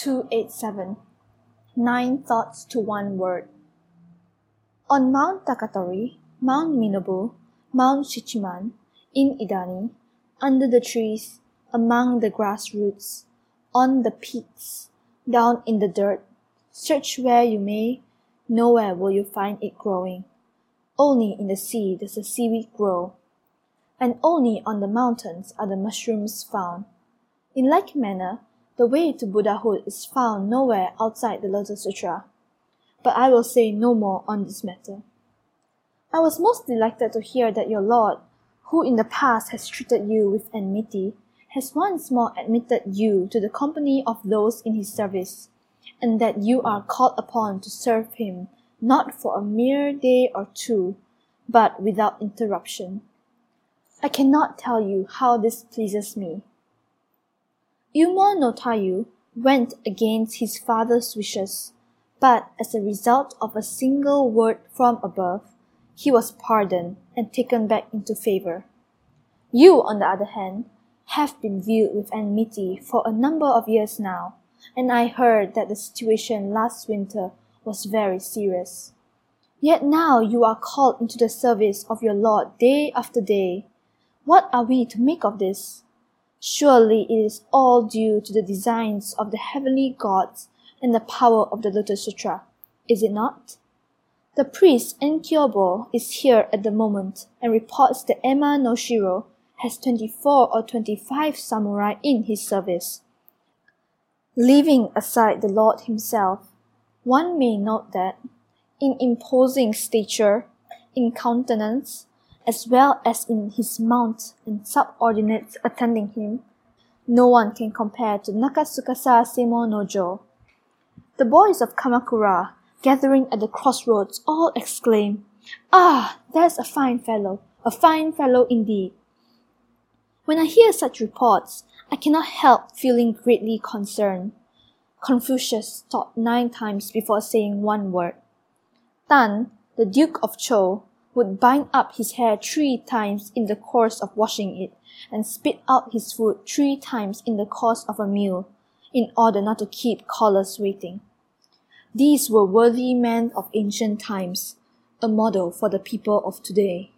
287 Nine Thoughts to One Word. On Mount Takatori, Mount Minobu, Mount Shichimen, in Idani, under the trees, among the grass roots, on the peaks, down in the dirt, search where you may, nowhere will you find it growing. Only in the sea does the seaweed grow, and only on the mountains are the mushrooms found. In like manner, the way to Buddhahood is found nowhere outside the Lotus Sutra. But I will say no more on this matter. I was most delighted to hear that your Lord, who in the past has treated you with enmity, has once more admitted you to the company of those in his service, and that you are called upon to serve him not for a mere day or two, but without interruption. I cannot tell you how this pleases me. Ilmo no Tayu went against his father's wishes, but as a result of a single word from above, he was pardoned and taken back into favor. You, on the other hand, have been viewed with enmity for a number of years now, and I heard that the situation last winter was very serious. Yet now you are called into the service of your Lord day after day. What are we to make of this? Surely it is all due to the designs of the heavenly gods and the power of the Lotus Sutra, is it not? The priest Enkyobo is here at the moment and reports that Ema no Shiro has 24 or 25 samurai in his service. Leaving aside the Lord himself, one may note that, in imposing stature, in countenance, as well as in his mount and subordinates attending him, no one can compare to Nakatsukasa Semo Nojo. The boys of Kamakura, gathering at the crossroads, all exclaim, Ah, there's a fine fellow, a fine fellow indeed. When I hear such reports, I cannot help feeling greatly concerned. Confucius thought nine times before saying one word. Tan, the Duke of Chou, would bind up his hair three times in the course of washing it, and spit out his food three times in the course of a meal, in order not to keep callers waiting. These were worthy men of ancient times, a model for the people of today.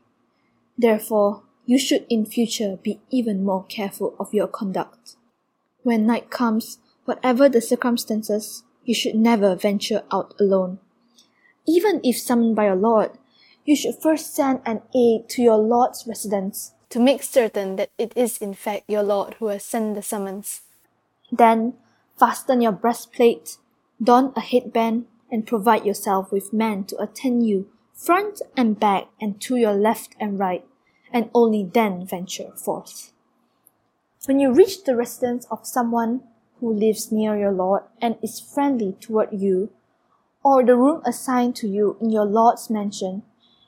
Therefore, you should in future be even more careful of your conduct. When night comes, whatever the circumstances, you should never venture out alone. Even if summoned by your lord, you should first send an aide to your lord's residence to make certain that it is in fact your lord who has sent the summons. Then fasten your breastplate, don a headband, and provide yourself with men to attend you front and back and to your left and right, and only then venture forth. When you reach the residence of someone who lives near your lord and is friendly toward you, or the room assigned to you in your lord's mansion,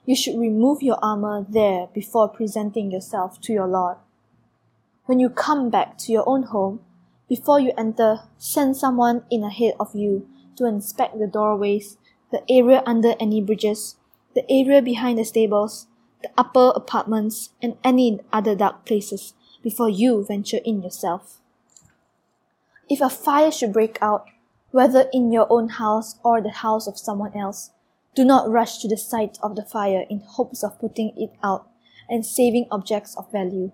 you should remove your armor there before presenting yourself to your Lord. When you come back to your own home, before you enter, send someone in ahead of you to inspect the doorways, the area under any bridges, the area behind the stables, the upper apartments, and any other dark places before you venture in yourself. If a fire should break out, whether in your own house or the house of someone else, do not rush to the site of the fire in hopes of putting it out and saving objects of value.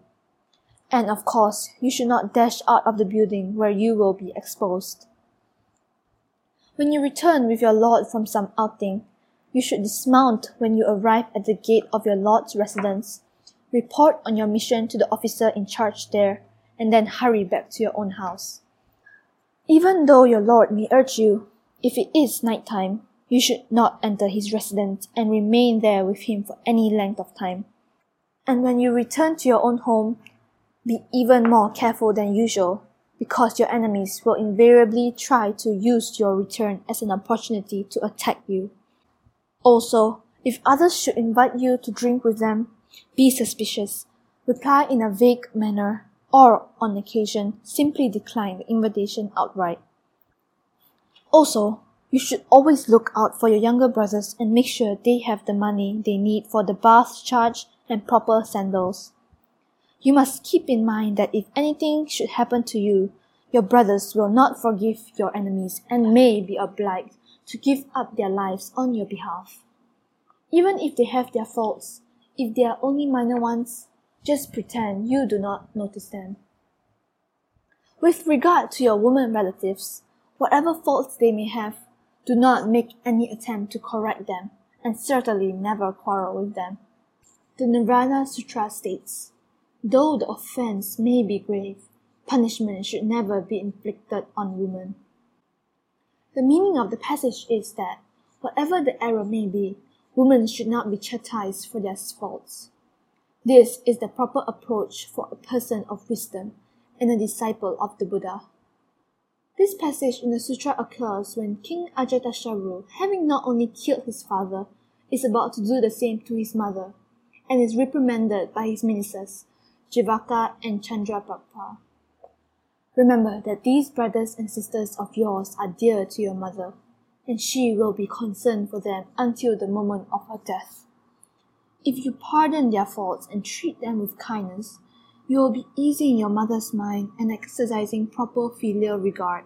And of course, you should not dash out of the building where you will be exposed. When you return with your lord from some outing, you should dismount when you arrive at the gate of your lord's residence, report on your mission to the officer in charge there, and then hurry back to your own house. Even though your lord may urge you, if it is night time, you should not enter his residence and remain there with him for any length of time. And when you return to your own home, be even more careful than usual, because your enemies will invariably try to use your return as an opportunity to attack you. Also, if others should invite you to drink with them, be suspicious, reply in a vague manner, or, on occasion, simply decline the invitation outright. Also, you should always look out for your younger brothers and make sure they have the money they need for the bath charge and proper sandals. You must keep in mind that if anything should happen to you, Your brothers will not forgive your enemies and may be obliged to give up their lives on your behalf. Even if they have their faults, if they are only minor ones, just pretend you do not notice them. With regard to your woman relatives, whatever faults they may have, do not make any attempt to correct them, and certainly never quarrel with them. The Nirvana Sutra states, Though the offense may be grave, punishment should never be inflicted on women. The meaning of the passage is that, whatever the error may be, women should not be chastised for their faults. This is the proper approach for a person of wisdom and a disciple of the Buddha. This passage in the sutra occurs when King Ajatasattu, having not only killed his father, is about to do the same to his mother, and is reprimanded by his ministers, Jivaka and Chandraprabha. Remember that these brothers and sisters of yours are dear to your mother, and she will be concerned for them until the moment of her death. If you pardon their faults and treat them with kindness, you will be easing your mother's mind and exercising proper filial regard.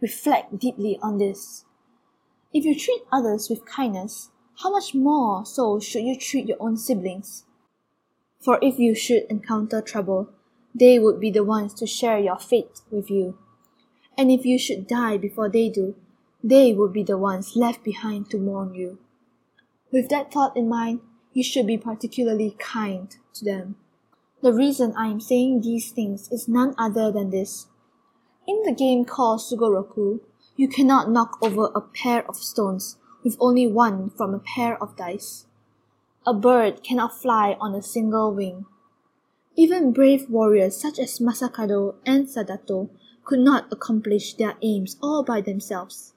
Reflect deeply on this. If you treat others with kindness, how much more so should you treat your own siblings? For if you should encounter trouble, they would be the ones to share your fate with you. And if you should die before they do, they would be the ones left behind to mourn you. With that thought in mind, you should be particularly kind to them. The reason I am saying these things is none other than this. In the game called Sugoroku, you cannot knock over a pair of stones with only one from a pair of dice. A bird cannot fly on a single wing. Even brave warriors such as Masakado and Sadato could not accomplish their aims all by themselves.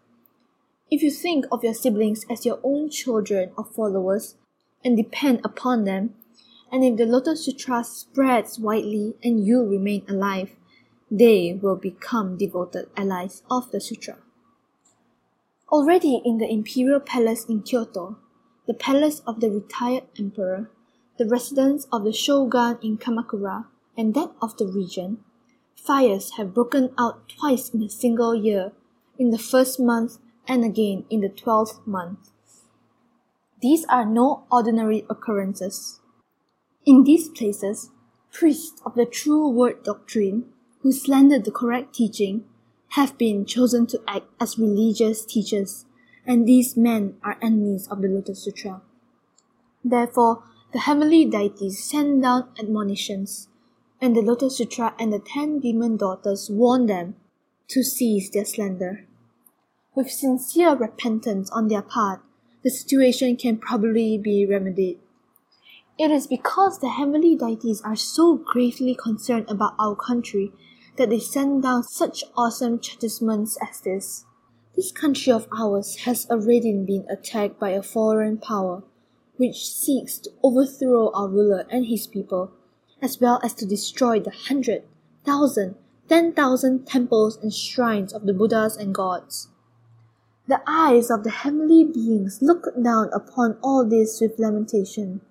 If you think of your siblings as your own children or followers, and depend upon them, and if the Lotus Sutra spreads widely and you remain alive, they will become devoted allies of the Sutra. Already in the imperial palace in Kyoto, the palace of the retired emperor, the residence of the shogun in Kamakura, and that of the region, fires have broken out twice in a single year, in the first month and again in the twelfth month. These are no ordinary occurrences. In these places, priests of the true word doctrine, who slandered the correct teaching, have been chosen to act as religious teachers, and these men are enemies of the Lotus Sutra. Therefore, the heavenly deities send down admonitions, and the Lotus Sutra and the ten demon daughters warn them to cease their slander. With sincere repentance on their part, the situation can probably be remedied. It is because the heavenly deities are so gravely concerned about our country that they send down such awesome chastisements as this. This country of ours has already been attacked by a foreign power, which seeks to overthrow our ruler and his people, as well as to destroy the hundred, thousand, ten thousand temples and shrines of the Buddhas and gods. The eyes of the heavenly beings look down upon all this with lamentation.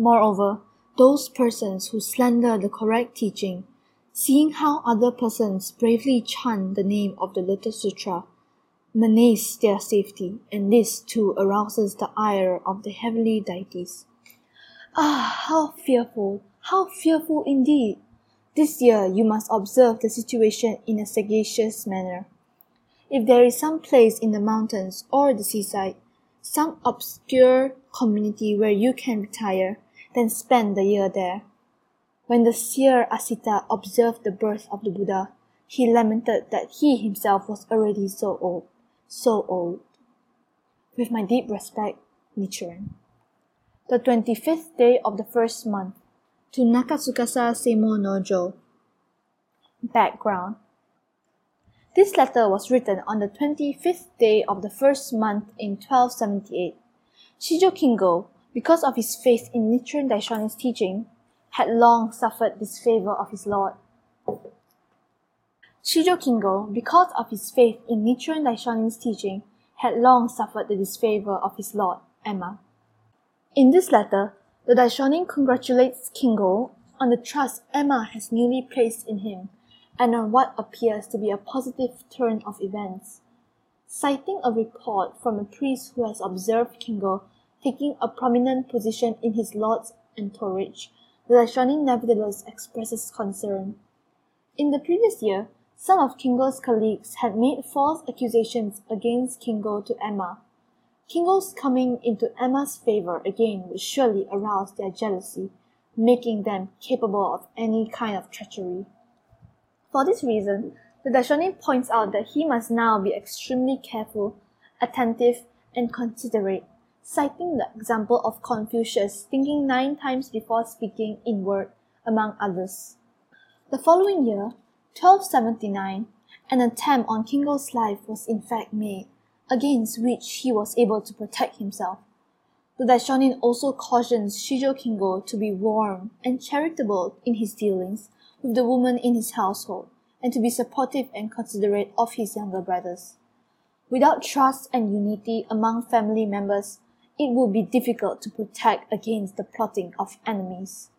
Moreover, those persons who slander the correct teaching, seeing how other persons bravely chant the name of the Lotus Sutra, menace their safety, and this too arouses the ire of the heavenly deities. Ah, how fearful, how fearful indeed! This year you must observe the situation in a sagacious manner. If there is some place in the mountains or the seaside, some obscure community where you can retire, then spend the year there. When the seer Asita observed the birth of the Buddha, he lamented that he himself was already so old, so old. With my deep respect, Nichiren. The 25th day of the first month, to Nakatsukasa Seimo Nojo. Background this letter was written on the 25th day of the first month in 1278. Shijo Kingo, because of his faith in Nichiren Daishonin's teaching, had long suffered disfavor of his lord. Shijo Kingo, because of his faith in Nichiren Daishonin's teaching, had long suffered the disfavor of his lord, Ema. In this letter, the Daishonin congratulates Kingo on the trust Ema has newly placed in him and on what appears to be a positive turn of events. Citing a report from a priest who has observed Kingo taking a prominent position in his lord's entourage, the Daishonin nevertheless expresses concern. In the previous year, some of Kingo's colleagues had made false accusations against Kingo to Ema. Kingo's coming into Ema's favor again would surely arouse their jealousy, making them capable of any kind of treachery. For this reason, the Daishonin points out that he must now be extremely careful, attentive, and considerate, citing the example of Confucius thinking nine times before speaking in word, among others. The following year, 1279, an attempt on Kingo's life was in fact made, against which he was able to protect himself. The Daishonin also cautions Shijo Kingo to be warm and charitable in his dealings with the women in his household, and to be supportive and considerate of his younger brothers. Without trust and unity among family members, it would be difficult to protect against the plotting of enemies.